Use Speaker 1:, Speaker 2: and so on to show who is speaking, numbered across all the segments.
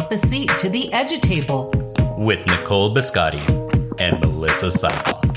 Speaker 1: up a seat to the Edutable
Speaker 2: with Nicole Biscotti and Melissa Sidebotham.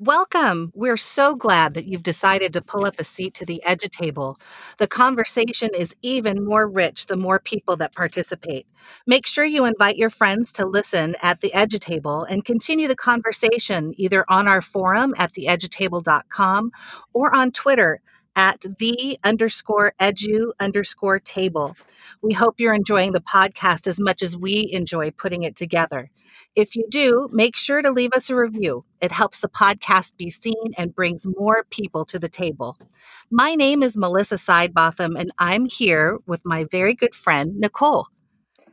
Speaker 3: Welcome. We're so glad that you've decided to pull up a seat to the Edutable. The conversation is even more rich the more people that participate. Make sure you invite your friends to listen at the Edutable and continue the conversation either on our forum at theedutable.com or on Twitter at the underscore edu underscore table. We hope you're enjoying the podcast as much as we enjoy putting it together. If you do, make sure to leave us a review. It helps the podcast be seen and brings more people to the table. My name is Melissa Sidebotham, and I'm here with my very good friend, Nicole.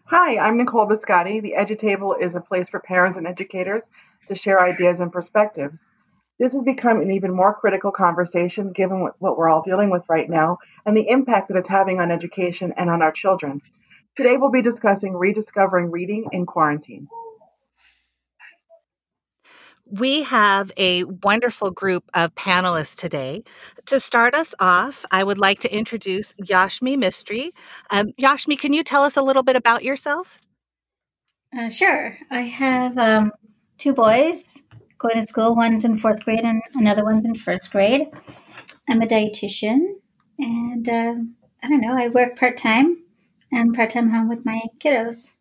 Speaker 4: Hi, I'm Nicole Biscotti. The Edutable is a place for parents and educators to share ideas and perspectives. This has become an even more critical conversation given what, what we're all dealing with right now and the impact that it's having on education and on our children. Today, we'll be discussing rediscovering reading in quarantine.
Speaker 3: We have a wonderful group of panelists today. To start us off, I would like to introduce Yashmi Mistry. Um, Yashmi, can you tell us a little bit about yourself?
Speaker 5: Uh, sure. I have um, two boys going to school. One's in fourth grade and another one's in first grade. I'm a dietitian and uh, I don't know, I work part time and part time home with my kiddos.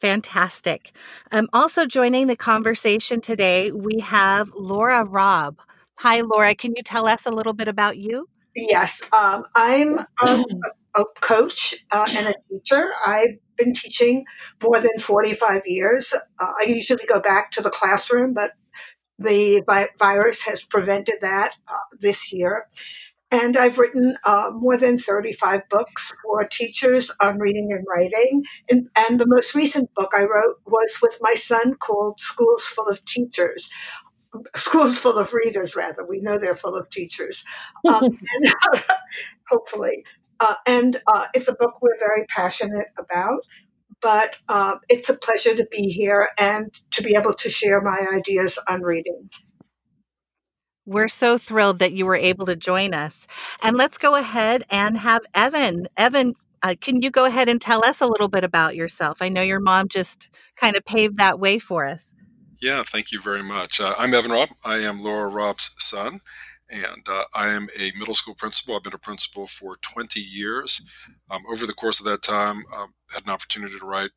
Speaker 3: Fantastic. Um, also joining the conversation today, we have Laura Robb. Hi, Laura. Can you tell us a little bit about you?
Speaker 6: Yes, um, I'm a, a coach uh, and a teacher. I've been teaching more than 45 years. Uh, I usually go back to the classroom, but the vi- virus has prevented that uh, this year. And I've written uh, more than 35 books for teachers on reading and writing. And, and, the most recent book I wrote was with my son called Schools Full of Teachers. Schools full of readers, rather. We know they're full of teachers. Um, and, hopefully. Uh, and uh, it's a book we're very passionate about. But uh, it's a pleasure to be here and to be able to share my ideas on reading.
Speaker 3: We're so thrilled that you were able to join us. And let's go ahead and have Evan. Evan, uh, can you go ahead and tell us a little bit about yourself? I know your mom just kind of paved that way for us.
Speaker 7: Yeah, thank you very much. Uh, I'm Evan Robb. I am Laura Robb's son, and uh, I am a middle school principal. I've been a principal for 20 years. Um, over the course of that time, I um, had an opportunity to write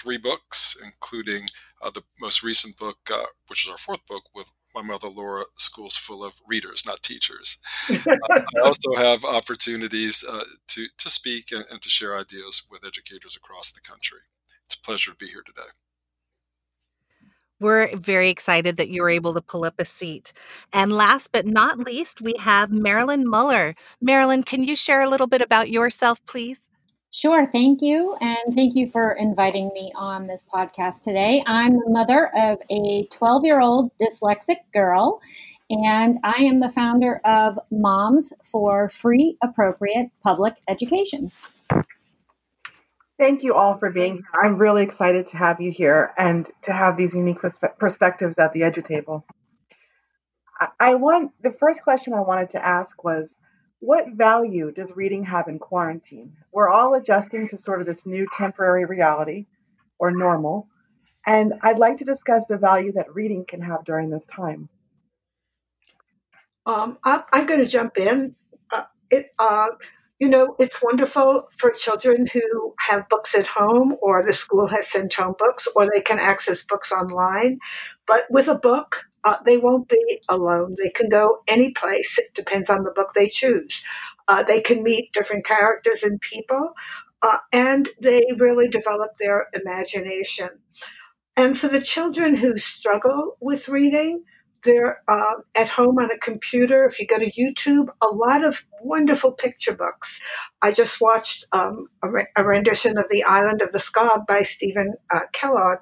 Speaker 7: three books, including uh, the most recent book, uh, which is our fourth book, with my mother Laura, schools full of readers, not teachers. uh, I also have opportunities uh, to to speak and, and to share ideas with educators across the country. It's a pleasure to be here today.
Speaker 3: We're very excited that you were able to pull up a seat. And last but not least, we have Marilyn Muller. Marilyn, can you share a little bit about yourself, please?
Speaker 8: Sure, thank you. And thank you for inviting me on this podcast today. I'm the mother of a 12 year old dyslexic girl, and I am the founder of Moms for Free Appropriate Public Education.
Speaker 4: Thank you all for being here. I'm really excited to have you here and to have these unique perspe- perspectives at the Edutable. I, I want the first question I wanted to ask was what value does reading have in quarantine? We're all adjusting to sort of this new temporary reality or normal. And I'd like to discuss the value that reading can have during this time.
Speaker 6: Um, I, am going to jump in. Uh, it, uh, you know, it's wonderful for children who have books at home or the school has sent home books or they can access books online. But with a book, uh, they won't be alone. They can go any place. It depends on the book they choose. Uh, they can meet different characters and people, uh, and they really develop their imagination. And for the children who struggle with reading, they're uh, at home on a computer. If you go to YouTube, a lot of wonderful picture books. I just watched um, a, re- a, rendition of The Island of the Skog by Steven uh, Kellogg,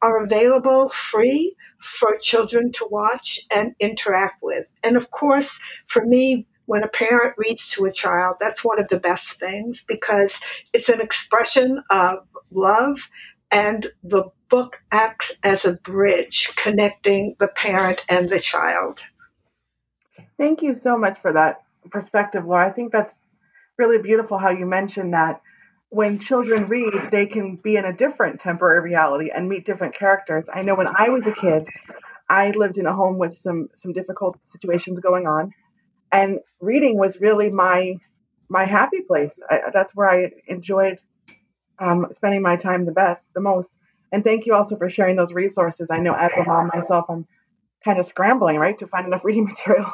Speaker 6: are available free for children to watch and interact with. And of course, for me, when a parent reads to a child, that's one of the best things because it's an expression of love and the book acts as a bridge connecting the parent and the child.
Speaker 4: Thank you so much for that perspective, Laura. I think that's really beautiful how you mentioned that when children read, they can be in a different temporary reality and meet different characters. I know when I was a kid, I lived in a home with some some difficult situations going on, and reading was really my my happy place. I, that's where I enjoyed um, spending my time the best, the most. And thank you also for sharing those resources. I know as a mom myself, I'm kind of scrambling right to find enough reading material.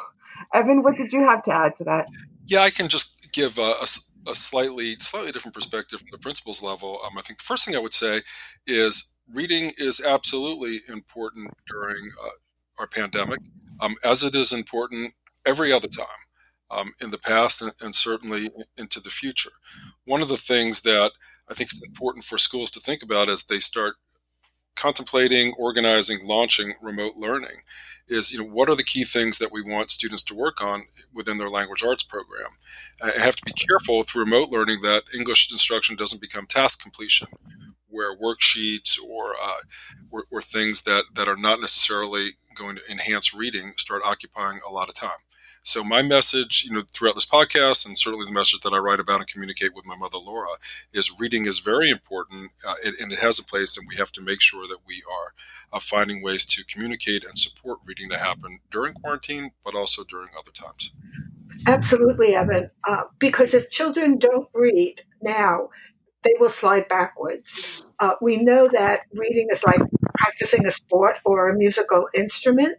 Speaker 4: Evan, what did you have to add to that?
Speaker 7: Yeah, I can just give a, a a slightly slightly different perspective from the principal's level, um, I think the first thing I would say is reading is absolutely important during uh, our pandemic, um, as it is important every other time um, in the past and, and, certainly into the future. One of the things that I think it's important for schools to think about as they start contemplating, organizing, launching remote learning is, you know, what are the key things that we want students to work on within their language arts program? I have to be careful with remote learning that English instruction doesn't become task completion, where worksheets or, uh, or, or things that, that are not necessarily going to enhance reading start occupying a lot of time. So my message, you know, throughout this podcast, and certainly the message that I write about and communicate with my mother Laura, is reading is very important, uh, and it has a place, and we have to make sure that we are uh, finding ways to communicate and support reading to happen during quarantine, but also during other times.
Speaker 6: Absolutely, Evan. Uh, because if children don't read now, they will slide backwards. Uh, we know that reading is like practicing a sport or a musical instrument.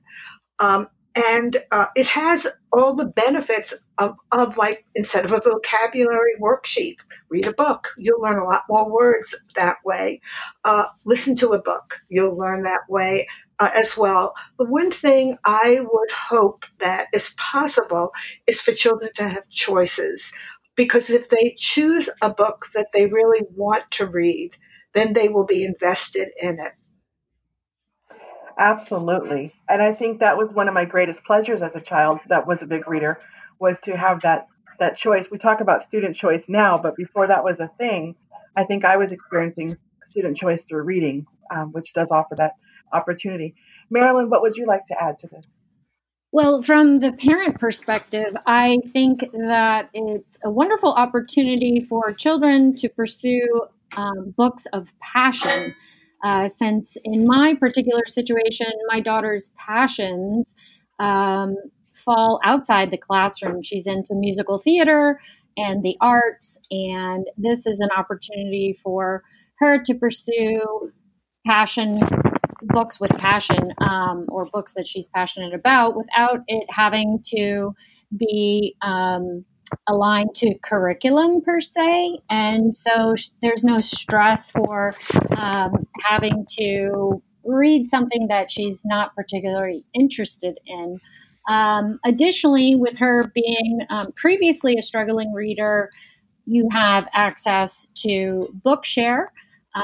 Speaker 6: Um, and uh, it has all the benefits of, of like instead of a vocabulary worksheet read a book. You'll learn a lot more words that way. Uh, listen to a book. You'll learn that way uh, as well. The one thing i would hope that is possible is for children to have choices. Because if they choose a book that they really want to read then they will be invested in it
Speaker 4: Absolutely. And I think that was one of my greatest pleasures as a child that was a big reader was to have that that choice. We talk about student choice now, but before that was a thing, I think I was experiencing student choice through reading, um, which does offer that opportunity. Marilyn, what would you like to add to this?
Speaker 8: Well, from the parent perspective, I think that it's a wonderful opportunity for children to pursue um, books of passion uh, since in my particular situation, my daughter's passions um, fall outside the classroom. She's into musical theater and the arts, and this is an opportunity for her to pursue passion books with passion um, or books that she's passionate about without it having to be um, aligned to curriculum per se. And so there's no stress for um, having to read something that she's not particularly interested in. Um, additionally, with her being um, previously a struggling reader, you have access to Bookshare.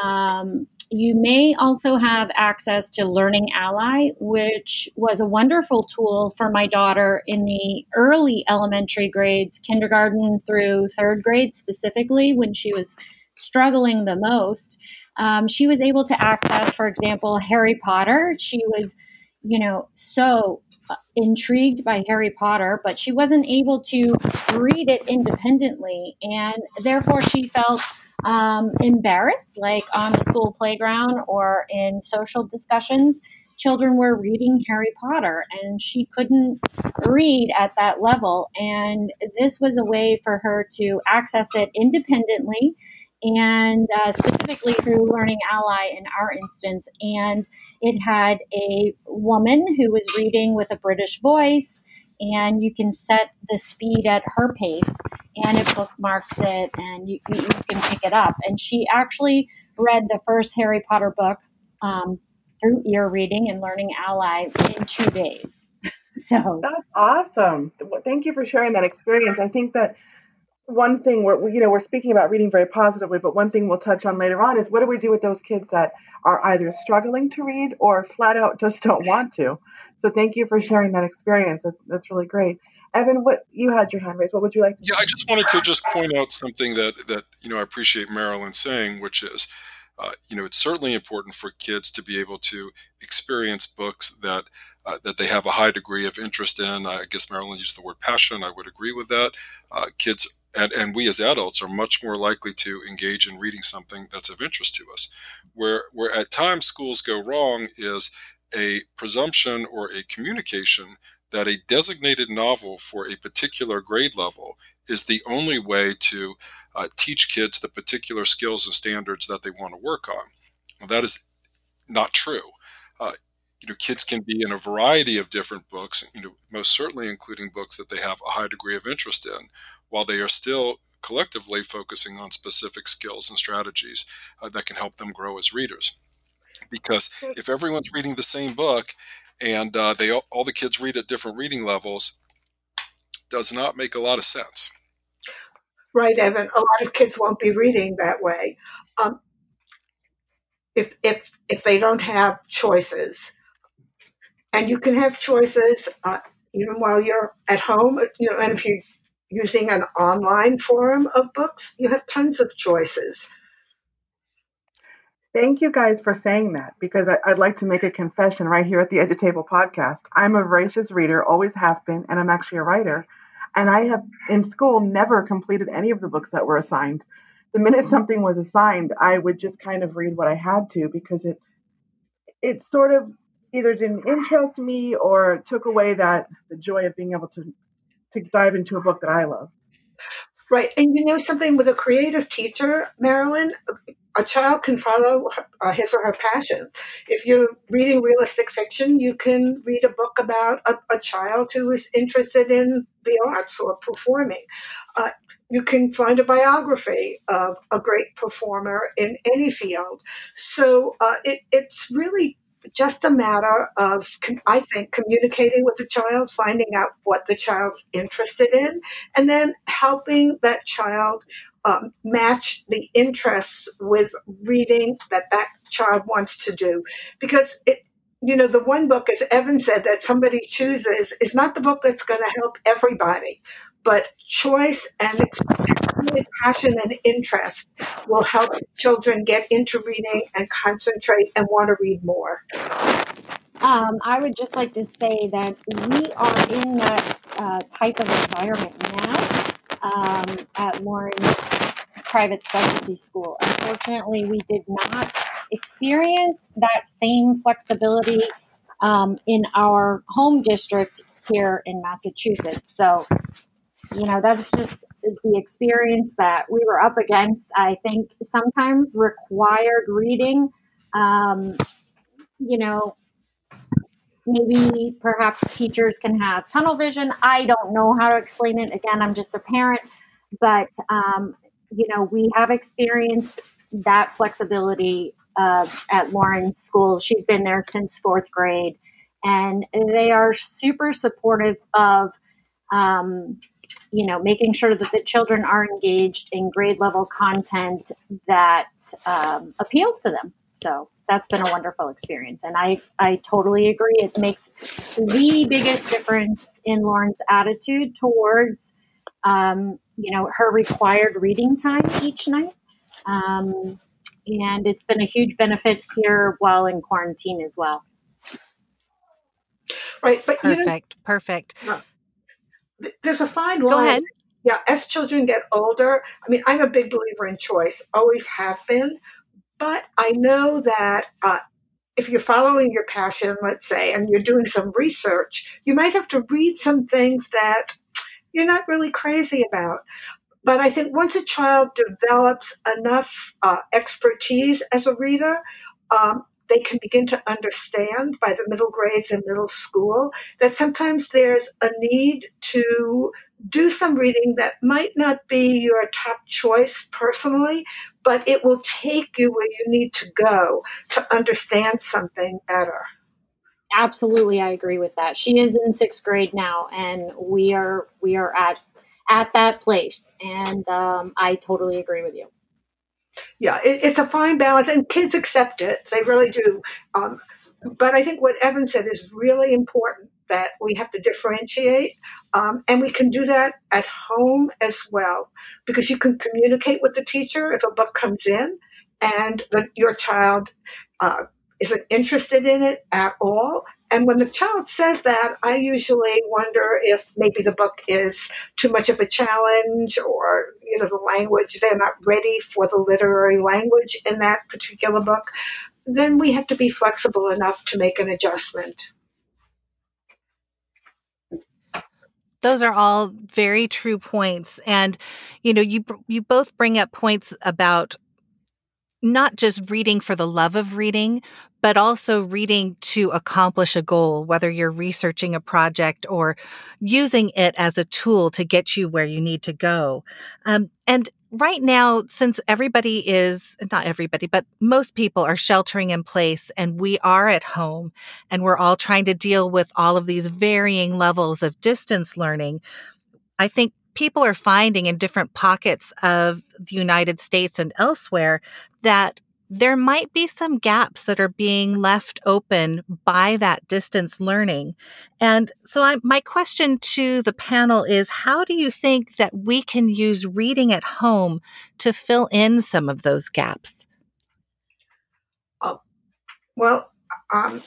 Speaker 8: Um, you may also have access to Learning Ally, which was a wonderful tool for my daughter in the early elementary grades, kindergarten through third grade specifically, when she was struggling the most. Um, she was able to access, for example, Harry Potter. She was, you know, so uh, intrigued by Harry Potter, but she wasn't able to read it independently. And therefore, she felt um, embarrassed, like on the school playground or in social discussions. Children were reading Harry Potter and she couldn't read at that level. And this was a way for her to access it independently and uh, specifically through Learning Ally in our instance. And it had a woman who was reading with a British voice and you can set the speed at her pace and it bookmarks it and you, you, can pick it up. And she actually read the first Harry Potter book um, through ear reading and learning ally in two days. so
Speaker 4: that's awesome. Thank you for sharing that experience. I think that one thing we're you know we're speaking about reading very positively, but one thing we'll touch on later on is what do we do with those kids that are either struggling to read or flat out just don't want to. So thank you for sharing that experience. That's that's really great. Evan, what you had your hand raised. What would you like to?
Speaker 7: Yeah, say? I just wanted to just point out something that that you know I appreciate Marilyn saying, which is Uh, you know, it's certainly important for kids to be able to experience books that uh, that they have a high degree of interest in. I guess Marilyn used the word passion. I would agree with that. Uh, kids and, and we as adults are much more likely to engage in reading something that's of interest to us. Where where at times schools go wrong is a presumption or a communication that a designated novel for a particular grade level is the only way to uh, teach kids the particular skills and standards that they want to work on. Well, that is not true. Uh, you know, kids can be in a variety of different books, you know, most certainly including books that they have a high degree of interest in, while they are still collectively focusing on specific skills and strategies uh, that can help them grow as readers. Because if everyone's reading the same book and uh, they all the kids read at different reading levels, does not make a lot of sense.
Speaker 6: Right, Evan. A lot of kids won't be reading that way. Um, if if if they don't have choices, and you can have choices uh, even while you're at home. You know, and if you're using an online forum of books, you have tons of choices.
Speaker 4: Thank you guys for saying that because I, would like to make a confession right here at the Edutable podcast. I'm a voracious reader, always have been, and I'm actually a writer. And I have in school never completed any of the books that were assigned. The minute something was assigned, I would just kind of read what I had to because it it sort of either didn't interest me or took away that the joy of being able to to dive into a book that I love.
Speaker 6: Right. And you know something with a creative teacher, Marilyn, a child can follow uh, his or her passion. If you're reading realistic fiction, you can read a book about a, a child who is interested in the arts or performing. Uh, you can find a biography of a great performer in any field. So uh, it, it's really just a matter of, I think, communicating with the child, finding out what the child's interested in, and then helping that child um, match the interests with reading that that child wants to do. Because it, you know, the one book, as Evan said, that somebody chooses is not the book that's going to help everybody, but choice and passion and interest will help children get into reading and concentrate and want to read more.
Speaker 8: Um, I would just like to say that we are in that uh, type of environment now um, at Lawrence Private Specialty School. Unfortunately, we did not experience that same flexibility um, in our home district here in Massachusetts. So you know that's just the experience that we were up against i think sometimes required reading. Um, you know maybe perhaps teachers can have tunnel vision. I don't know how to explain it. Again i'm just a parent. But um, you know we have experienced that flexibility uh, at lauren's school. She's been there since fourth grade. And they are super supportive of um, you know, making sure that the children are engaged in grade level content that um, appeals to them. So that's been a wonderful experience. And I, I totally agree. It makes the biggest difference in Lauren's attitude towards, um, you know, her required reading time each night. Um, and it's been a huge benefit here while in quarantine as well.
Speaker 6: Right.
Speaker 3: But perfect. You know, perfect
Speaker 6: there's a fine line.
Speaker 3: Go ahead.
Speaker 6: Yeah, as children get older, I mean, I'm a big believer in choice, always have been. But I know that uh, if you're following your passion, let's say, and you're doing some research, you might have to read some things that you're not really crazy about. But I think once a child develops enough uh, expertise as a reader, um, they can begin to understand by the middle grades and middle school that sometimes there's a need to do some reading that might not be your top choice personally, but it will take you where you need to go to understand something better.
Speaker 8: Absolutely, I agree with that. She is in sixth grade now, and we are we are at at that place, and um, I totally agree with you
Speaker 6: yeah, it, it's a fine balance, and kids accept it. They really do. Um, but I think what Evan said is really important that we have to differentiate, um, and we can do that at home as well because you can communicate with the teacher if a book comes in, and the, your child uh, isn't interested in it at all. And when the child says that, I usually wonder if maybe the book is too much of a challenge or, you know, the language, they're not ready for the literary language in that particular book. Then we have to be flexible enough to make an adjustment.
Speaker 3: those are all very true points and you know you you both bring up points about not just reading for the love of reading, but also reading to accomplish a goal, whether you're researching a project or using it as a tool to get you where you need to go. Um, and right now, since everybody is not everybody, but most people are sheltering in place and we are at home and we're all trying to deal with all of these varying levels of distance learning. I think people are finding in different pockets of the United States and elsewhere that there might be some gaps that are being left open by that distance learning. And so I, my question to the panel is how do you think that we can use reading at home to fill in some of those gaps?
Speaker 6: Uh, well, um,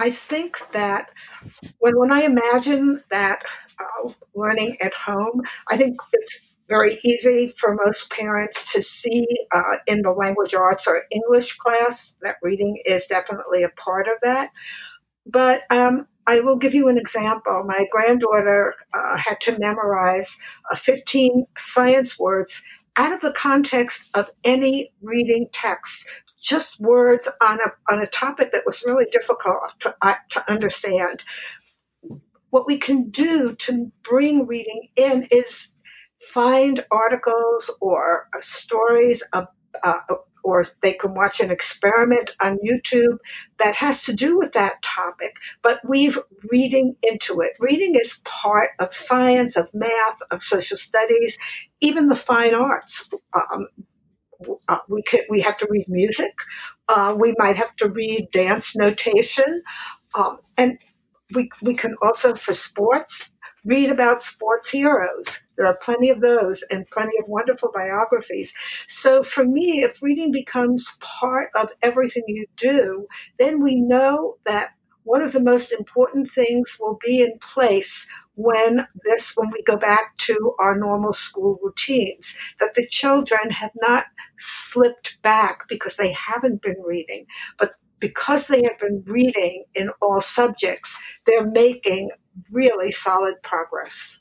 Speaker 6: I think that when, when I imagine that uh, learning at home, I think it's very easy for most parents to see uh, in the language arts or English class that reading is definitely a part of that. But um, I will give you an example. My granddaughter uh, had to memorize uh, 15 science words out of the context of any reading text, just words on a, on a topic that was really difficult to, uh, to understand. What we can do to bring reading in is find articles or uh, stories uh, or they can watch an experiment on YouTube that has to do with that topic, but weave reading into it. Reading is part of science, of math, of social studies, even the fine arts. Um, uh, we could, we have to read music. Uh, we might have to read dance notation, um, and we we can also for sports read about sports heroes. There are plenty of those and plenty of wonderful biographies. So for me, if reading becomes part of everything you do, then we know that one of the most important things will be in place when this when we go back to our normal school routines that the children have not slipped back because they haven't been reading but because they have been reading in all subjects they're making really solid progress.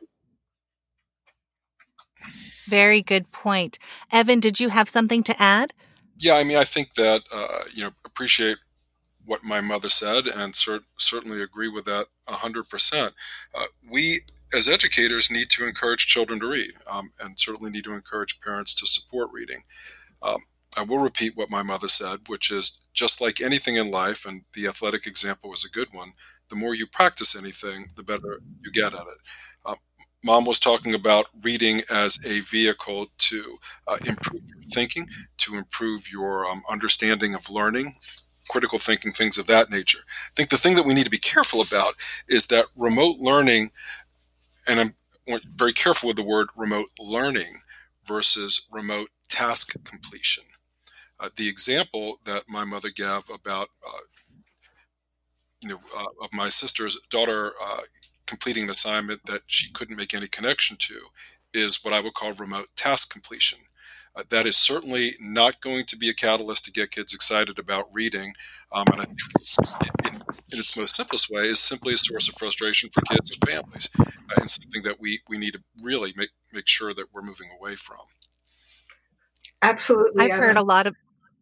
Speaker 3: Very good point. Evan did you have something to add?
Speaker 7: Yeah i mean i think that uh, you know appreciate what my mother said and cert- certainly agree with that 100%. Uh, we, as educators, need to encourage children to read um, and certainly need to encourage parents to support reading. Um, I will repeat what my mother said, which is just like anything in life, and the athletic example was a good one, the more you practice anything, the better you get at it. Um, Mom was talking about reading as a vehicle to uh, improve your thinking, to improve your um, understanding of learning, critical thinking, things of that nature. I think the thing that we need to be careful about is that remote learning, and I'm very careful with the word remote learning versus remote task completion. Uh, the example that my mother gave about, uh, you know, uh, of my sister's daughter uh, completing an assignment that she couldn't make any connection to is what I would call remote task completion. Uh, that is certainly not going to be a catalyst to get kids excited about reading. Um, and I think in, in, its most simplest way is simply a source of frustration for kids and families, uh, and something that we, we need to really make, make sure that we're moving away from.
Speaker 6: Absolutely.
Speaker 3: I've heard a lot of.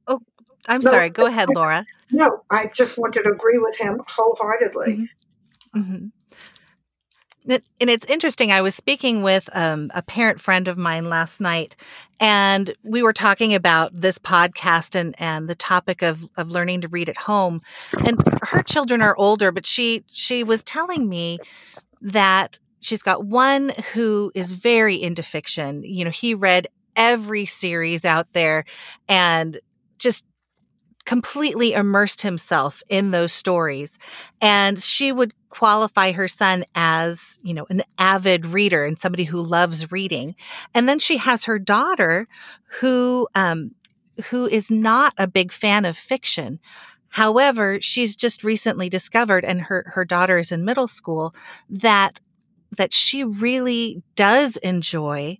Speaker 3: Oh, I'm no, sorry. Go ahead, Laura.
Speaker 6: No, I just wanted to agree with him wholeheartedly. Mm-hmm. Mm-hmm.
Speaker 3: And it's interesting. I was speaking with um, a parent friend of mine last night, and we were talking about this podcast and, and the topic of, of learning to read at home. And her children are older, but she she was telling me that she's got one who is very into fiction. You know, he read every series out there and just completely immersed himself in those stories. And she would qualify her son as, you know, an avid reader and somebody who loves reading. And then she has her daughter who, um, who is not a big fan of fiction. However, she's just recently discovered, and her, her daughter is in middle school, that that she really does enjoy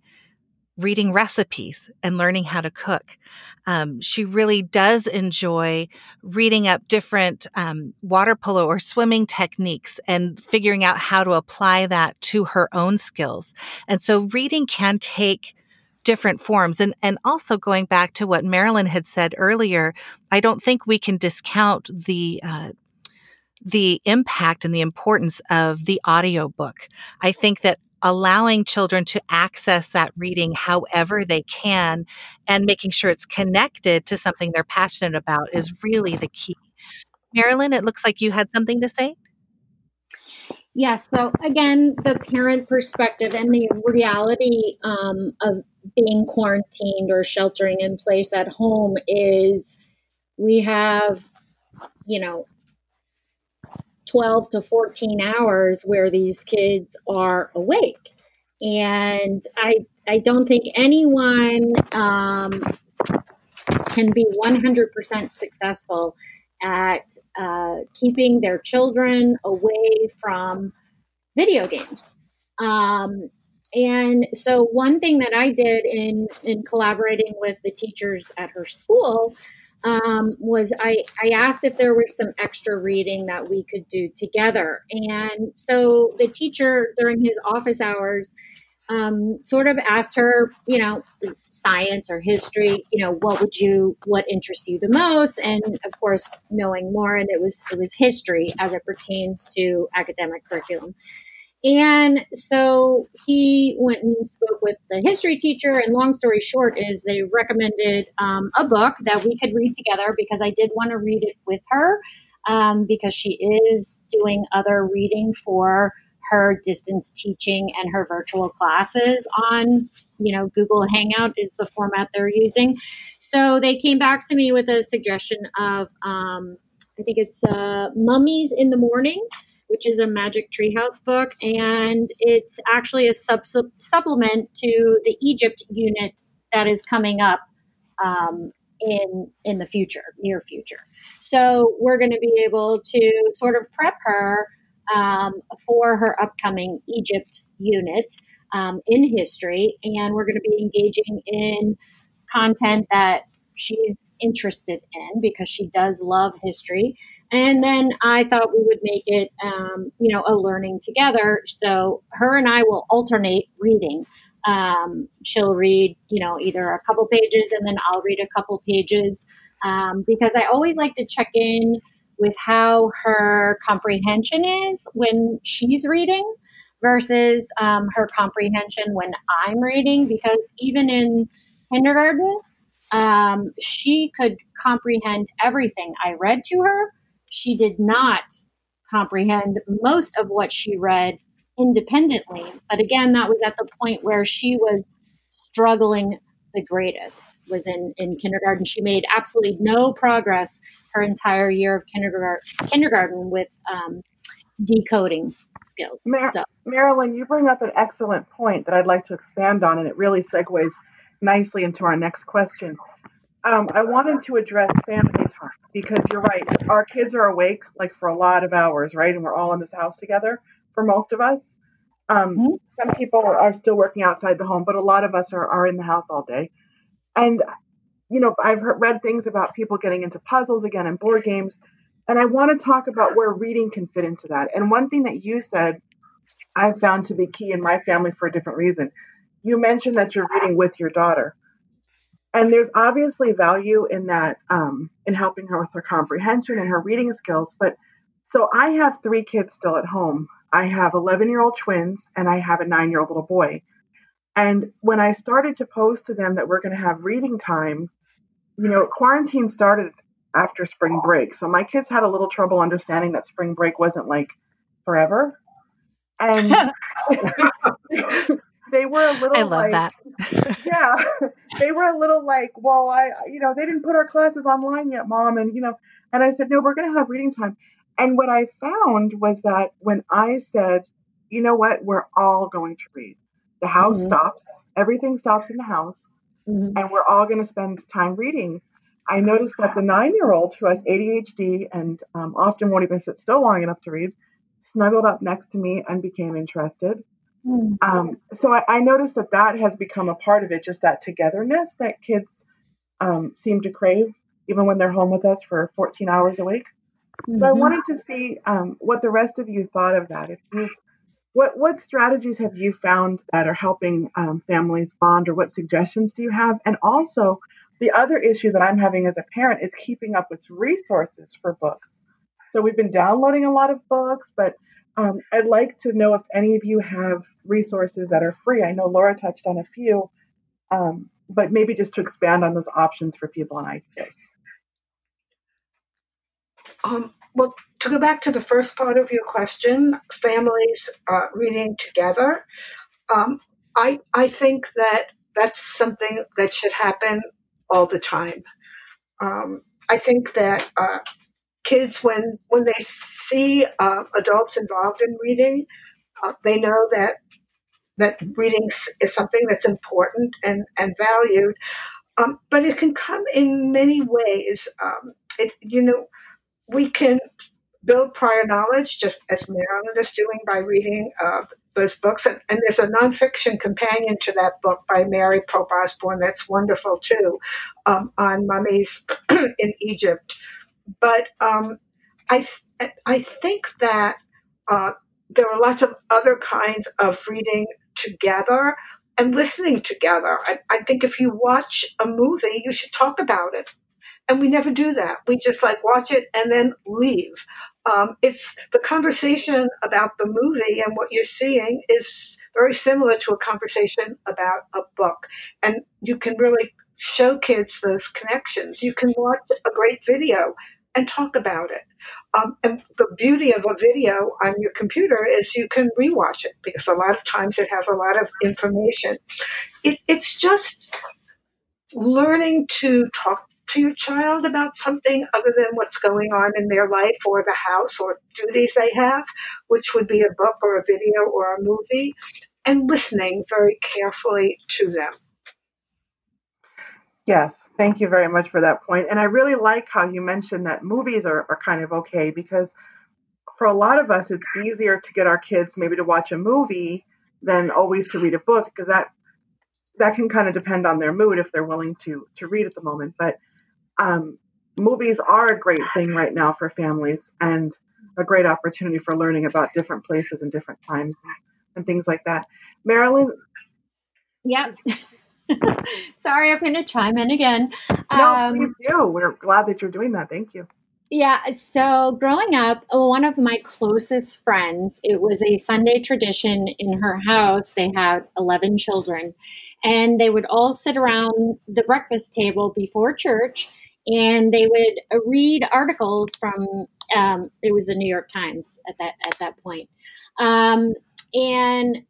Speaker 3: reading recipes and learning how to cook. Um, she really does enjoy reading up different um, water polo or swimming techniques and figuring out how to apply that to her own skills. And so reading can take different forms. And, and also going back to what Marilyn had said earlier, I don't think we can discount the, uh, the impact and the importance of the audiobook. I think that allowing children to access that reading however they can and making sure it's connected to something they're passionate about is really the key. Marilyn, it looks like you had something to say.
Speaker 8: Yes. So again, the parent perspective and the reality um, of being quarantined or sheltering in place at home is we have, you know, 12 to 14 hours where these kids are awake. And I, I don't think anyone um, can be 100% successful at uh, keeping their children away from video games. Um, and so, one thing that I did in, in collaborating with the teachers at her school um, was I, I asked if there was some extra reading that we could do together. And so the teacher during his office hours um, sort of asked her, you know, science or history, you know, what would you, what interests you the most? And of course, knowing more, and it was it was history as it pertains to academic curriculum. And so he went and spoke with the history teacher. And long story short, is they recommended um, a book that we could read together because I did want to read it with her um, because she is doing other reading for her distance teaching and her virtual classes on you know google hangout is the format they're using so they came back to me with a suggestion of um, i think it's uh, mummies in the morning which is a Magic Treehouse book, and it's actually a sub- supplement to the Egypt unit that is coming up um, in in the future, near future. So we're going to be able to sort of prep her um, for her upcoming Egypt unit um, in history, and we're going to be engaging in content that she's interested in because she does love history. And then I thought we would make it, um, you know, a learning together. So her and I will alternate reading. Um, she'll read, you know, either a couple pages and then I'll read a couple pages um, because I always like to check in with how her comprehension is when she's reading versus um, her comprehension when I'm reading because even in kindergarten, um, she could comprehend everything I read to her. She did not comprehend most of what she read independently. But again, that was at the point where she was struggling the greatest was in, in kindergarten. She made absolutely no progress her entire year of kindergarten, kindergarten with um, decoding skills. Mar- so.
Speaker 4: Marilyn, you bring up an excellent point that I'd like to expand on, and it really segues nicely into our next question. Um, I wanted to address family time because you're right. Our kids are awake like for a lot of hours, right? And we're all in this house together for most of us. Um, mm-hmm. Some people are still working outside the home, but a lot of us are, are in the house all day. And, you know, I've heard, read things about people getting into puzzles again and board games. And I want to talk about where reading can fit into that. And one thing that you said I found to be key in my family for a different reason you mentioned that you're reading with your daughter. And there's obviously value in that um, in helping her with her comprehension and her reading skills but so i have three kids still at home. I have 11 year old twins and i have a nine year old little boy. And when i started to post to them that we're going to have reading time you know quarantine started after spring break. So my kids had a little trouble understanding that spring break wasn't like forever. And they were a little
Speaker 3: I love
Speaker 4: like,
Speaker 3: that.
Speaker 4: yeah, they were a little like, well, I, you know, they didn't put our classes online yet, mom. And, you know, and I said, no, we're going to have reading time. And what I found was that when I said, you know what, we're all going to read, the house mm-hmm. stops, everything stops in the house, mm-hmm. and we're all going to spend time reading. I noticed that the nine year old who has ADHD and um, often won't even sit still long enough to read snuggled up next to me and became interested. Mm. Um, so I, I, noticed that that has become a part of it, just that togetherness that kids um, seem to crave, even when they're home with us for 14 hours a week. Mm-hmm. So I mm-hmm. wanted to see um, what the rest of you thought of that. If you, what what strategies have you found that are helping um, families bond, or what suggestions do you have? And also, the other issue that I'm having as a parent is keeping up with resources for books. So we've been downloading a lot of books, but um, I'd like to know if any of you have resources that are free. I know Laura touched on a few, um, but maybe just to expand on those options for people and ideas.
Speaker 6: Um, well, to go back to the first part of your question, families uh, reading together, um, I I think that that's something that should happen all the time. Um, I think that uh, kids, when when they see uh, adults involved in reading, uh, they know that that reading is something that's important and and valued. Um, but it can come in many ways. Um, it, you know, we can build prior knowledge, just as Marilyn is doing by reading uh, those books. And, and, there's a nonfiction companion to that book by Mary Pope Osborne that's wonderful too, um, on mummies in Egypt. But um, I, th- I think that uh, there are lots of other kinds of reading together and listening together. I, I think if you watch a movie, you should talk about it and we never do that. We just like watch it and then leave. Um, it's the conversation about the movie and what you're seeing is very similar to a conversation about a book, and you can really show kids those connections. You can watch a great video and talk about it. Um, and the beauty of a video on your computer is you can rewatch it because a lot of times it has a lot of information. It, it's just learning to talk to your child about something other than what's going on in their life or the house or duties they have, which would be a book or a video or a movie, and listening very carefully to them.
Speaker 4: Yes, thank you very much for that point. And I really like how you mentioned that movies are, are kind of okay because for a lot of us, it's easier to get our kids maybe to watch a movie than always to read a book because that that can kind of depend on their mood if they're willing to to read at the moment. But um, movies are a great thing right now for families and a great opportunity for learning about different places and different times and things like that. Marilyn?
Speaker 8: Yep. Sorry, I'm going to chime in again.
Speaker 4: No, um, please do. We're glad that you're doing that. Thank you.
Speaker 8: Yeah, so growing up, one of my closest friends, it was a Sunday tradition in her house. They had 11 children, and they would all sit around the breakfast table before church and they would read articles from um, it was the New York Times at that at that point, um, and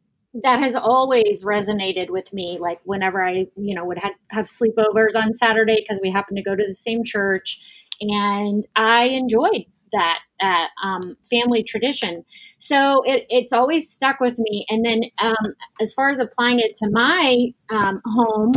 Speaker 8: that has always resonated with me. Like whenever I you know would have, have sleepovers on Saturday because we happened to go to the same church, and I enjoyed that uh, um, family tradition. So it, it's always stuck with me. And then um, as far as applying it to my um, home,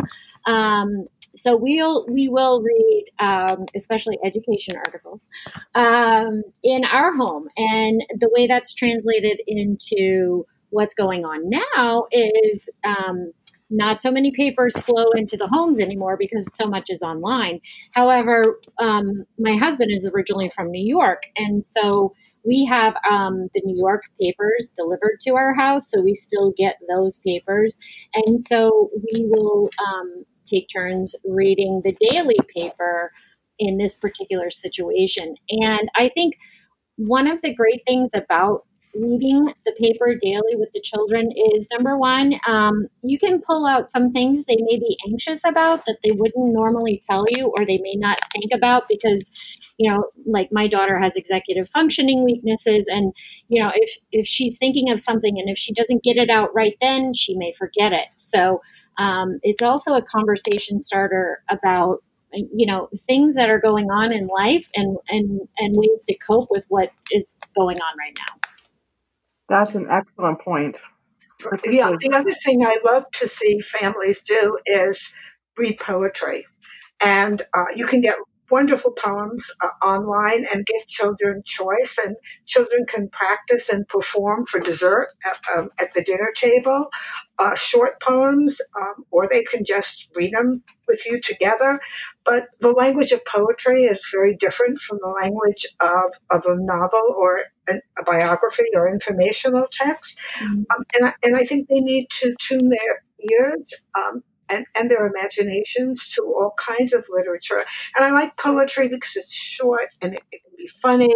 Speaker 8: um, so we'll we will read um, especially education articles um, in our home and the way that's translated into what's going on now is um, not so many papers flow into the homes anymore because so much is online. However, um, my husband is originally from New York, and so we have um, the New York papers delivered to our house, so we still get those papers, and so we will um, take turns reading the daily paper in this particular situation. And I think one of the great things about reading the paper daily with the children is number one, um, you can pull out some things they may be anxious about that they wouldn't normally tell you or they may not think about because, you know, like my daughter has executive functioning weaknesses. And, you know, if, if she's thinking of something and if she doesn't get it out right then, she may forget it. So um, it's also a conversation starter about you know things that are going on in life and and and ways to cope with what is going on right now
Speaker 4: that's an excellent point
Speaker 6: yeah the other thing i love to see families do is read poetry and uh, you can get wonderful poems uh, online and give children choice, and children can practice and perform for dessert at, um, at the dinner table. Uh, short poems, um, or they can just read them with you together. But the language of poetry is very different from the language of, of a novel or an, a biography or informational text. Mm-hmm. Um, and, I, and I think they need to tune their ears um, and, and their imaginations to all kinds of literature. And I like poetry because it's short and it, it can be funny,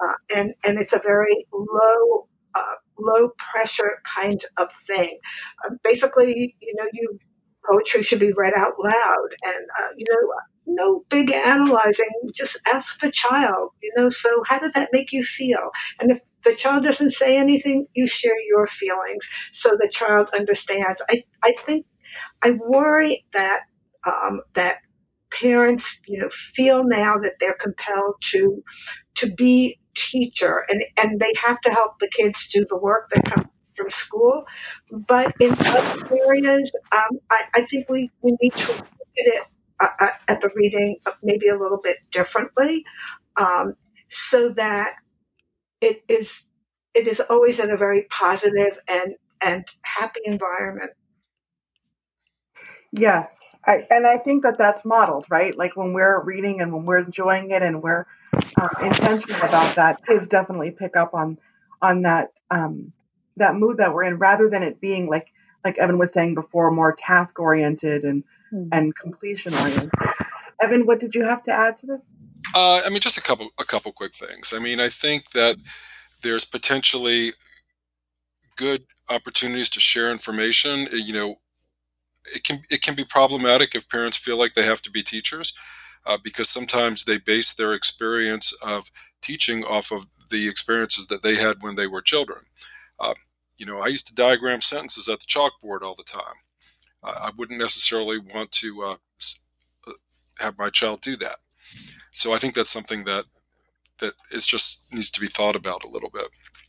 Speaker 6: uh, and and it's a very low uh, low pressure kind of thing. Uh, basically, you know, you poetry should be read out loud, and uh, you know. No big analyzing, just ask the child, you know, so how did that make you feel? And if the child doesn't say anything, you share your feelings so the child understands. I, I think I worry that um, that parents, you know, feel now that they're compelled to to be teacher and and they have to help the kids do the work that comes from school. But in other areas, um, I, I, think we, we need to look at it uh, uh, at the reading maybe a little bit differently, um, so that it is it is always in a very positive and and happy environment
Speaker 4: Yes. I, and I think that that's modeled, right? Like when we're reading and when we're enjoying it and we're uh, intentional about that, kids definitely pick up on on that um, that mood that we're in, rather than it being like like Evan was saying before, more task oriented and. And completion oriented. Evan, what did you have to add to this?
Speaker 7: Uh, I mean, just a couple a couple quick things. I mean, I think that there's potentially good opportunities to share information. You know, it can it can be problematic if parents feel like they have to be teachers uh, because sometimes they base their experience of teaching off of the experiences that they had when they were children. Uh, you know, I used to diagram sentences at the chalkboard all the time. I wouldn't necessarily want to uh, uh, have my child do that. So I think that's something that that is just needs to be thought about a little bit.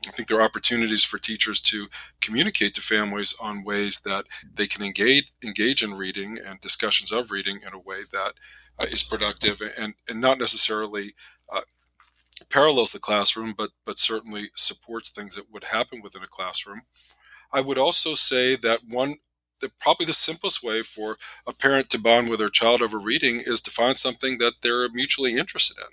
Speaker 7: I think there are opportunities for teachers to communicate to families on ways that they can engage engage in reading and discussions of reading in a way that uh, is productive and and not necessarily uh, parallels the classroom, but but certainly supports things that would happen within a classroom. I would also say that one the, probably the simplest way for a parent to bond with their child over reading is to find something that they're mutually interested in.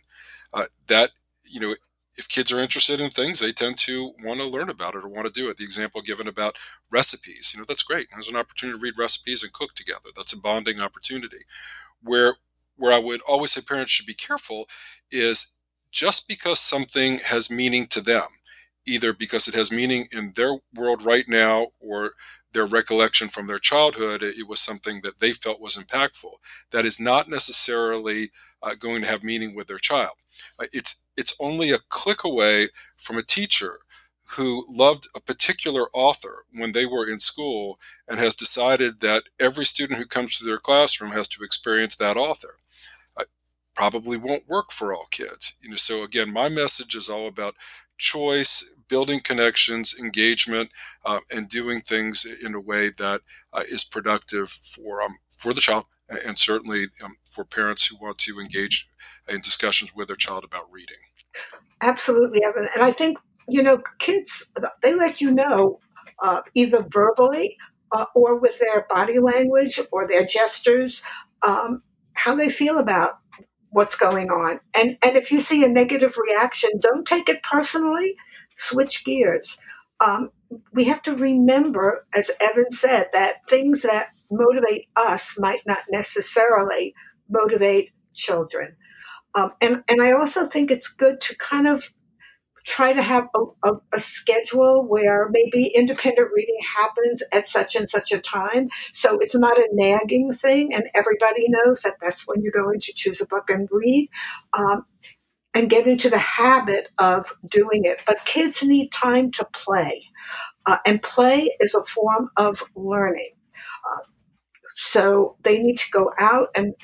Speaker 7: Uh, that you know if kids are interested in things, they tend to want to learn about it or want to do it. The example given about recipes, you know, that's great. There's an opportunity to read recipes and cook together. That's a bonding opportunity. Where where I would always say parents should be careful is just because something has meaning to them, either because it has meaning in their world right now or their recollection from their childhood, it was something that they felt was impactful. That is not necessarily uh, going to have meaning with their child. Uh, it's it's only a click away from a teacher who loved a particular author when they were in school and has decided that every student who comes to their classroom has to experience that author. Uh, probably won't work for all kids. You know, so again, my message is all about choice, building connections, engagement, uh, and doing things in a way that uh, is productive for um, for the child and certainly um, for parents who want to engage in discussions with their child about reading.
Speaker 6: Absolutely, Evan. And I think, you know, kids, they let you know uh, either verbally uh, or with their body language or their gestures um, how they feel about what's going on. And, and if you see a negative reaction, don't take it personally, switch gears. Um, we have to remember, as Evan said, that things that motivate us might not necessarily motivate children. Um, and, and I also think it's good to kind of try to have a, a, a, schedule where maybe independent reading happens at such and such a time. So it's not a nagging thing, and everybody knows that that's when you're going to choose a book and read. Um, and get into the habit of doing it. But kids need time to play, uh, and play is a form of learning. Uh, so they need to go out and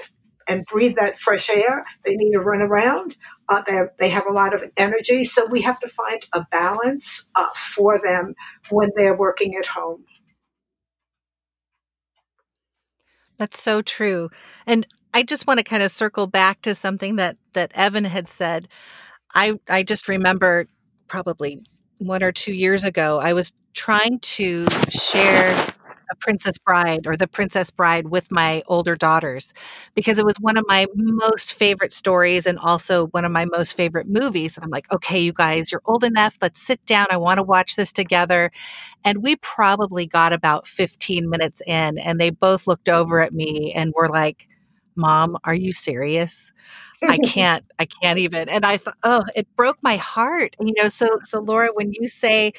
Speaker 6: and breathe that fresh air. They need to run around. Uh, they have a lot of energy. So we have to find a balance uh, for them when they're working at home.
Speaker 3: That's so true. And I just want to kind of circle back to something that that Evan had said. I I just remember probably one or two years ago, I was trying to share a Princess Bride or The Princess Bride with my older daughters because it was one of my most favorite stories and also one of my most favorite movies. And I'm like, okay, you guys, you're old enough. Let's sit down. I want to watch this together. And we probably got about 15 minutes in, and they both looked over at me and were like, Mom, are you serious? I can't, I can't even. And I thought, oh, it broke my heart. You know, so so Laura, when you say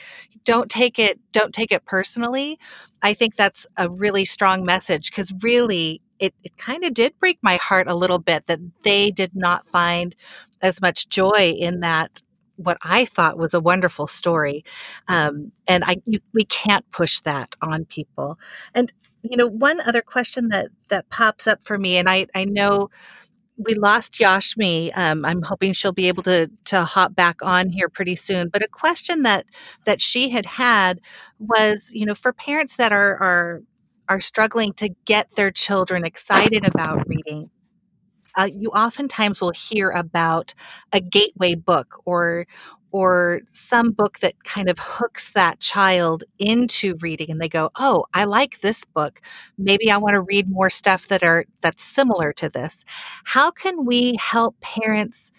Speaker 3: don't take it, don't take it personally, I think that's a really strong message because really it, it kind of did break my heart a little bit that they did not find as much joy in that what I thought was a wonderful story. Um, and I you, we can't push that on people. And you know, one other question that that pops up for me, and I I know we lost Yashmi. Um, I'm hoping she'll be able to to hop back on here pretty soon. But a question that that she had had was, you know, for parents that are are are struggling to get their children excited about reading, uh, you oftentimes will hear about a gateway book or or some book that kind of hooks that child into reading and they go oh i like this book. Maybe i want to read more stuff that are that's similar to this. How can we help parents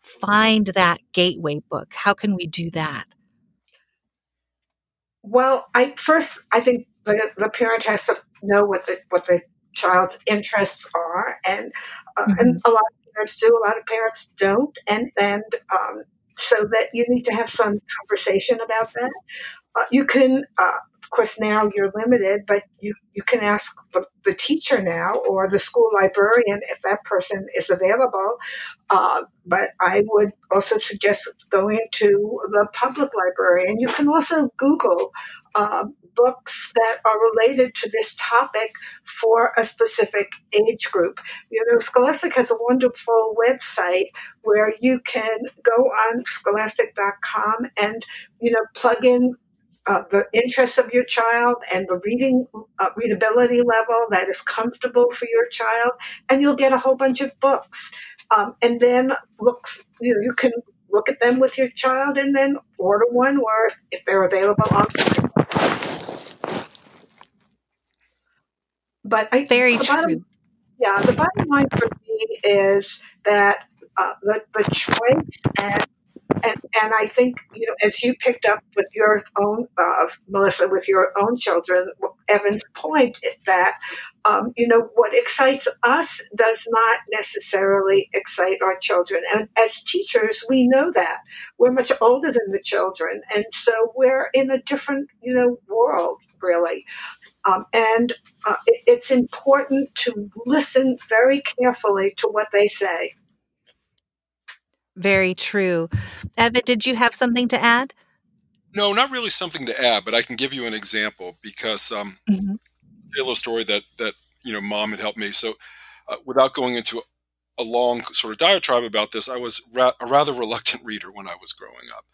Speaker 3: find that gateway book? How can we do that?
Speaker 6: Well i first i think the, the parent has to know what the what the child's interests are and uh, mm-hmm. and a lot of parents do a lot of parents don't and and um, so that you need to have some conversation about that. Uh, you can, uh, of course, now you're limited, but you, you can ask the, the, teacher now or the school librarian if that person is available. Uh, but I would also suggest going to the public library. And you can also Google um, books that are related to this topic for a specific age group. You know, Scholastic has a wonderful website where you can go on scholastic.com and, you know, plug in uh, the interests of your child and the reading uh, readability level that is comfortable for your child, and you'll get a whole bunch of books. Um, and then look, you know, you can look at them with your child and then order one, or if they're available online, But I
Speaker 3: very true.
Speaker 6: Bottom, yeah, the bottom line for me is that uh, the, the choice and and and I think you know as you picked up with your own uh, Melissa with your own children, Evan's point that um, you know what excites us does not necessarily excite our children, and as teachers we know that we're much older than the children, and so we're in a different you know world really. Um, and uh, it, it's important to listen very carefully to what they say.
Speaker 3: Very true. Evan, did you have something to add?
Speaker 7: No, not really something to add, but I can give you an example because um, mm-hmm. a little story that that you know mom had helped me. So, uh, without going into a long sort of diatribe about this, I was ra- a rather reluctant reader when I was growing up.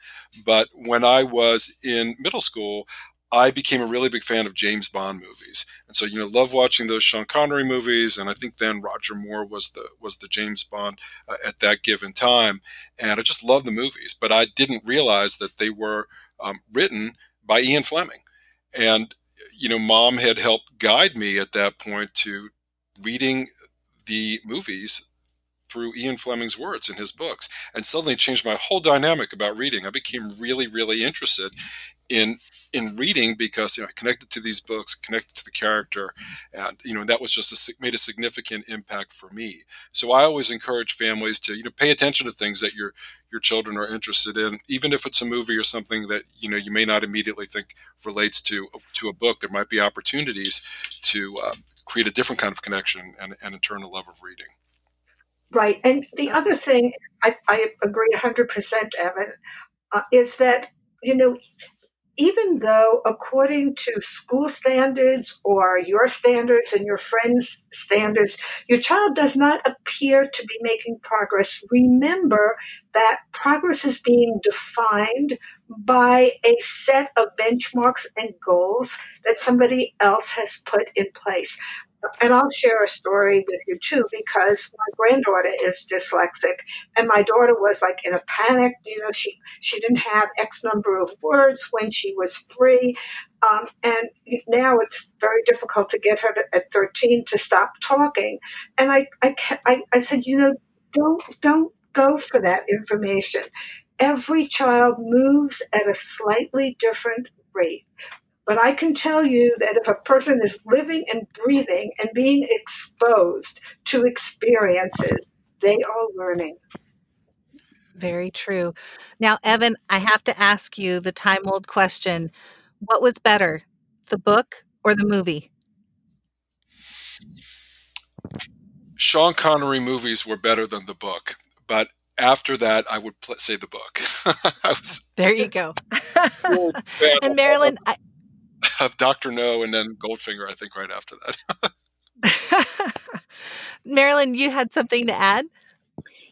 Speaker 7: But when I was in middle school, I became a really big fan of James Bond movies, and so you know, love watching those Sean Connery movies. And I think then Roger Moore was the was the James Bond uh, at that given time, and I just love the movies. But I didn't realize that they were um, written by Ian Fleming, and you know, Mom had helped guide me at that point to reading the movies through Ian Fleming's words in his books, and suddenly changed my whole dynamic about reading. I became really, really interested in in reading because you know I connected to these books, connected to the character, and you know that was just a, made a significant impact for me. So I always encourage families to you know pay attention to things that your your children are interested in, even if it's a movie or something that you know you may not immediately think relates to to a book. There might be opportunities to uh, create a different kind of connection and, and in turn a love of reading.
Speaker 6: Right, and the other thing I, I agree hundred percent, Evan, uh, is that you know even though, according to school standards or your standards and your friends' standards, your child does not appear to be making progress, remember that progress is being defined by a set of benchmarks and goals that somebody else has put in place. And I'll share a story with you too because my granddaughter is dyslexic, and my daughter was like in a panic. You know, she she didn't have X number of words when she was three, um, and now it's very difficult to get her to, at thirteen to stop talking. And I I, I I said, you know, don't don't go for that information. Every child moves at a slightly different rate. But I can tell you that if a person is living and breathing and being exposed to experiences, they are learning.
Speaker 3: Very true. Now, Evan, I have to ask you the time old question what was better, the book or the movie?
Speaker 7: Sean Connery movies were better than the book, but after that, I would pl- say the book.
Speaker 3: was, there you go. and Marilyn, I,
Speaker 7: of Doctor No, and then Goldfinger. I think right after that.
Speaker 3: Marilyn, you had something to add.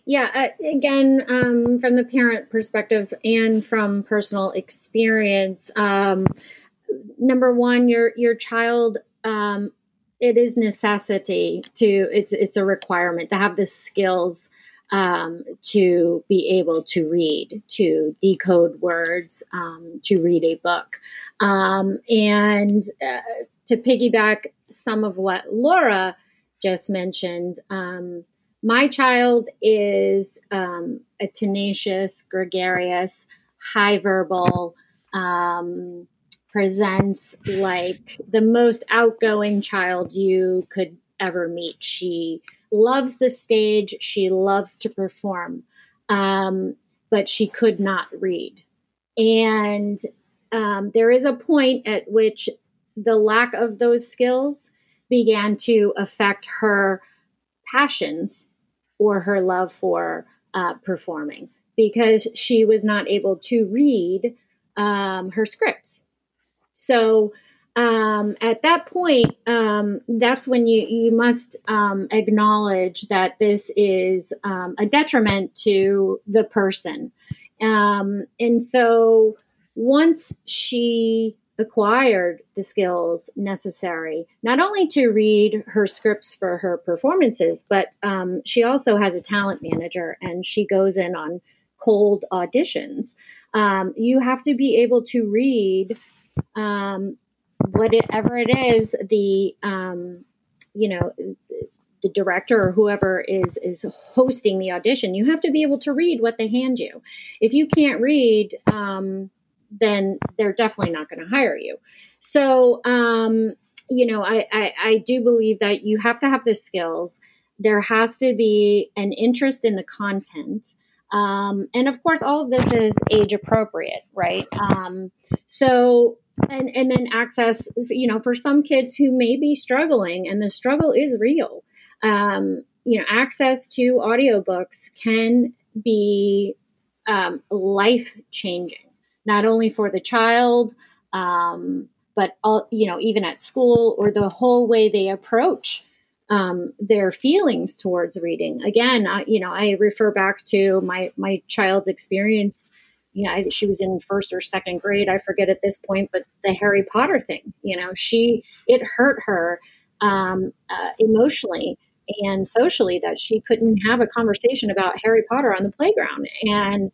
Speaker 8: Yeah, uh, again, um, from the parent perspective and from personal experience, um, number one, your your child, um, it is necessity to it's it's a requirement to have the skills um, to be able to read, to decode words, um, to read a book. Um, and uh, to piggyback some of what Laura just mentioned, um, my child is um, a tenacious, gregarious, high verbal, um, presents like the most outgoing child you could ever meet. She loves the stage. She loves to perform, um, but she could not read. And um, there is a point at which the lack of those skills began to affect her passions or her love for uh, performing because she was not able to read um, her scripts. So um, at that point, um, that's when you you must um, acknowledge that this is um, a detriment to the person, um, and so once she acquired the skills necessary not only to read her scripts for her performances, but um, she also has a talent manager and she goes in on cold auditions. you have to be able to read um, whatever it is, the um, you know the director or whoever is is hosting the audition, you have to be able to read what they hand you. If you can't read, um, then they're definitely not going to hire you. So, um, you know, I, I, I do believe that you have to have the skills. There has to be an interest in the content. Um, and of course, all of this is age appropriate, right? Um, so and and then access you know for some kids who may be struggling and the struggle is real. Um, you know access to audiobooks can be um, life changing not only for the child um, but all, you know even at school or the whole way they approach um, their feelings towards reading. Again I, you know i refer back to my my child's experience you know, she was in first or second grade, I forget at this point, but the Harry Potter thing, you know, she, it hurt her um, uh, emotionally and socially that she couldn't have a conversation about Harry Potter on the playground. And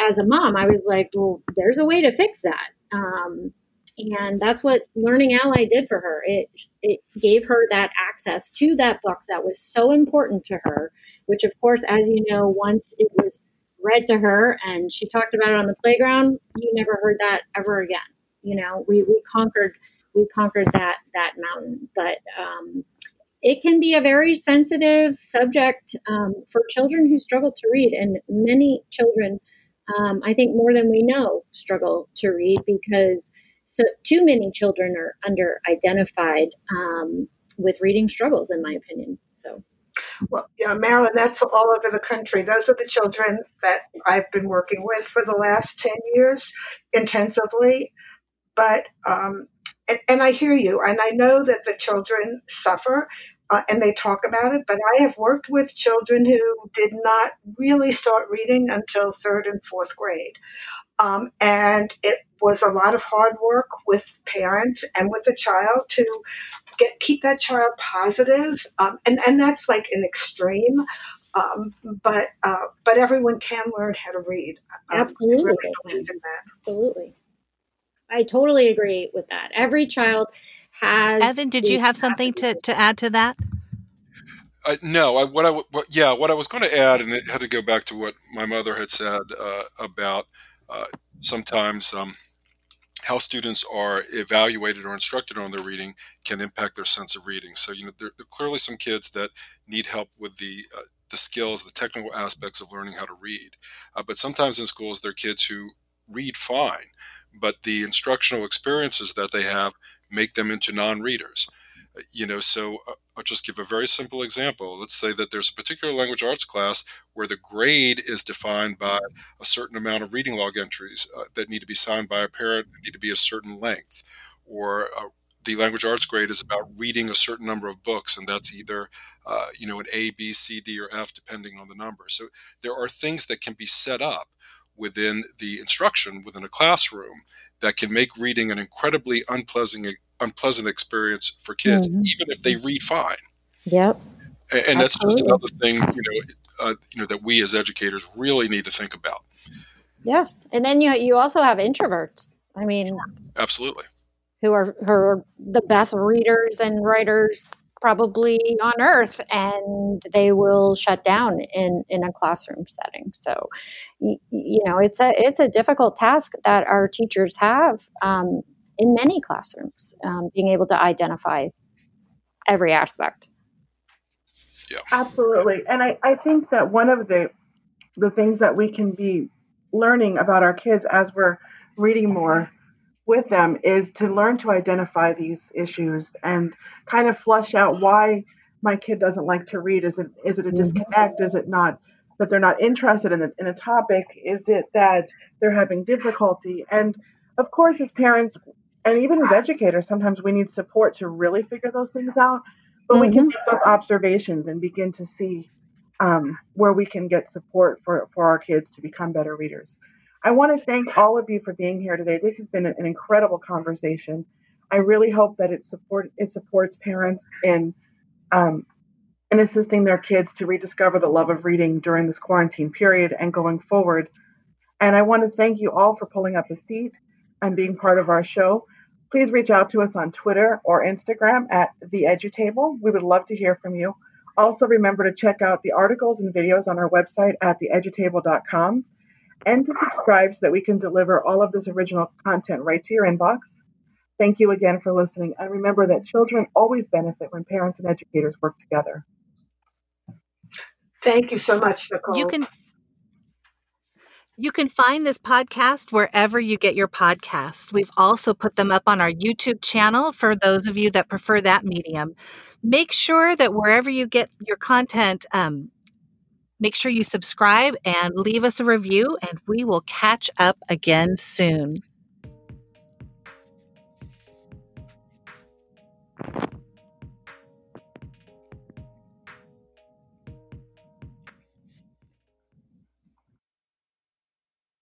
Speaker 8: as a mom, I was like, well, there's a way to fix that. Um, and that's what Learning Ally did for her. It it gave her that access to that book that was so important to her. Which, of course, as you know, once it was read to her and she talked about it on the playground, you never heard that ever again. You know, we, we conquered we conquered that that mountain. But um, it can be a very sensitive subject um, for children who struggle to read, and many children, um, I think more than we know, struggle to read because so too many children are under identified um, with reading struggles, in my opinion. So.
Speaker 6: Well, yeah, Marilyn, that's all over the country. Those are the children that I've been working with for the last 10 years intensively. But, um, and, and I hear you, and I know that the children suffer. Uh, and they talk about it, but I have worked with children who did not really start reading until third and fourth grade. Um, and it was a lot of hard work with parents and with the child to get keep that child positive. Um, and and that's like an extreme. Um, but uh, but everyone can learn how to read. Um,
Speaker 8: Absolutely.
Speaker 6: I really believe in that.
Speaker 8: Absolutely. I totally agree with that. Every child has.
Speaker 3: Evan, did you have something to, to add to that?
Speaker 7: Uh, no, I, what I w- what, yeah, what I was going to add, and it had to go back to what my mother had said uh, about uh, sometimes um, how students are evaluated or instructed on their reading can impact their sense of reading. So you know, there, there are clearly some kids that need help with the uh, the skills, the technical aspects of learning how to read. Uh, but sometimes in schools, there are kids who read fine, but the instructional experiences that they have make them into non-readers. You know, so uh, I'll just give a very simple example. Let's say that there's a particular language arts class where the grade is defined by a certain amount of reading log entries uh, that need to be signed by a parent, need to be a certain length, or uh, the language arts grade is about reading a certain number of books, and that's either uh, you know an A, B, C, D, or F, depending on the number. So there are things that can be set up within the instruction within a classroom that can make reading an incredibly unpleasant unpleasant experience for kids,
Speaker 8: Mhm.
Speaker 7: even if they read fine.
Speaker 8: Yep.
Speaker 7: And that's just another thing, you know, uh, you know that we as educators really need to think about.
Speaker 8: Yes. And then you you also have introverts. I mean,
Speaker 7: Absolutely.
Speaker 8: who are who are the best readers and writers probably on earth and they will shut down in in a classroom setting so y- you know it's a it's a difficult task that our teachers have um, in many classrooms um, being able to identify every aspect
Speaker 4: Absolutely. And I, I think that one of the the things that we can be learning about our kids as we're reading more with them is to learn to identify these issues and kind of flush out why my kid doesn't like to read. Is it is it a disconnect? Is it not that they're not interested in the in a topic? Is it that they're having difficulty? And of course, as parents and even as educators, sometimes we need support to really figure those things out. But we can make those observations and begin to see um, where we can get support for, for our kids to become better readers. I want to thank all of you for being here today. This has been an incredible conversation. I really hope that it support it supports parents in um, in assisting their kids to rediscover the love of reading during this quarantine period and going forward. And I want to thank you all for pulling up a seat and being part of our show. Please reach out to us on Twitter or Instagram at the EduTable. We would love to hear from you. Also, remember to check out the articles and videos on our website at theedutable.com and to subscribe so that we can deliver all of this original content right to your inbox. Thank you again for listening. And remember that children always benefit when parents and educators work together.
Speaker 6: Thank you so much, Nicole.
Speaker 3: You can you can find this podcast wherever you get your podcasts. We've also put them up on our YouTube channel for those of you that prefer that medium. Make sure that wherever you get your content, um, make sure you subscribe and leave us a review, and we will catch up again soon.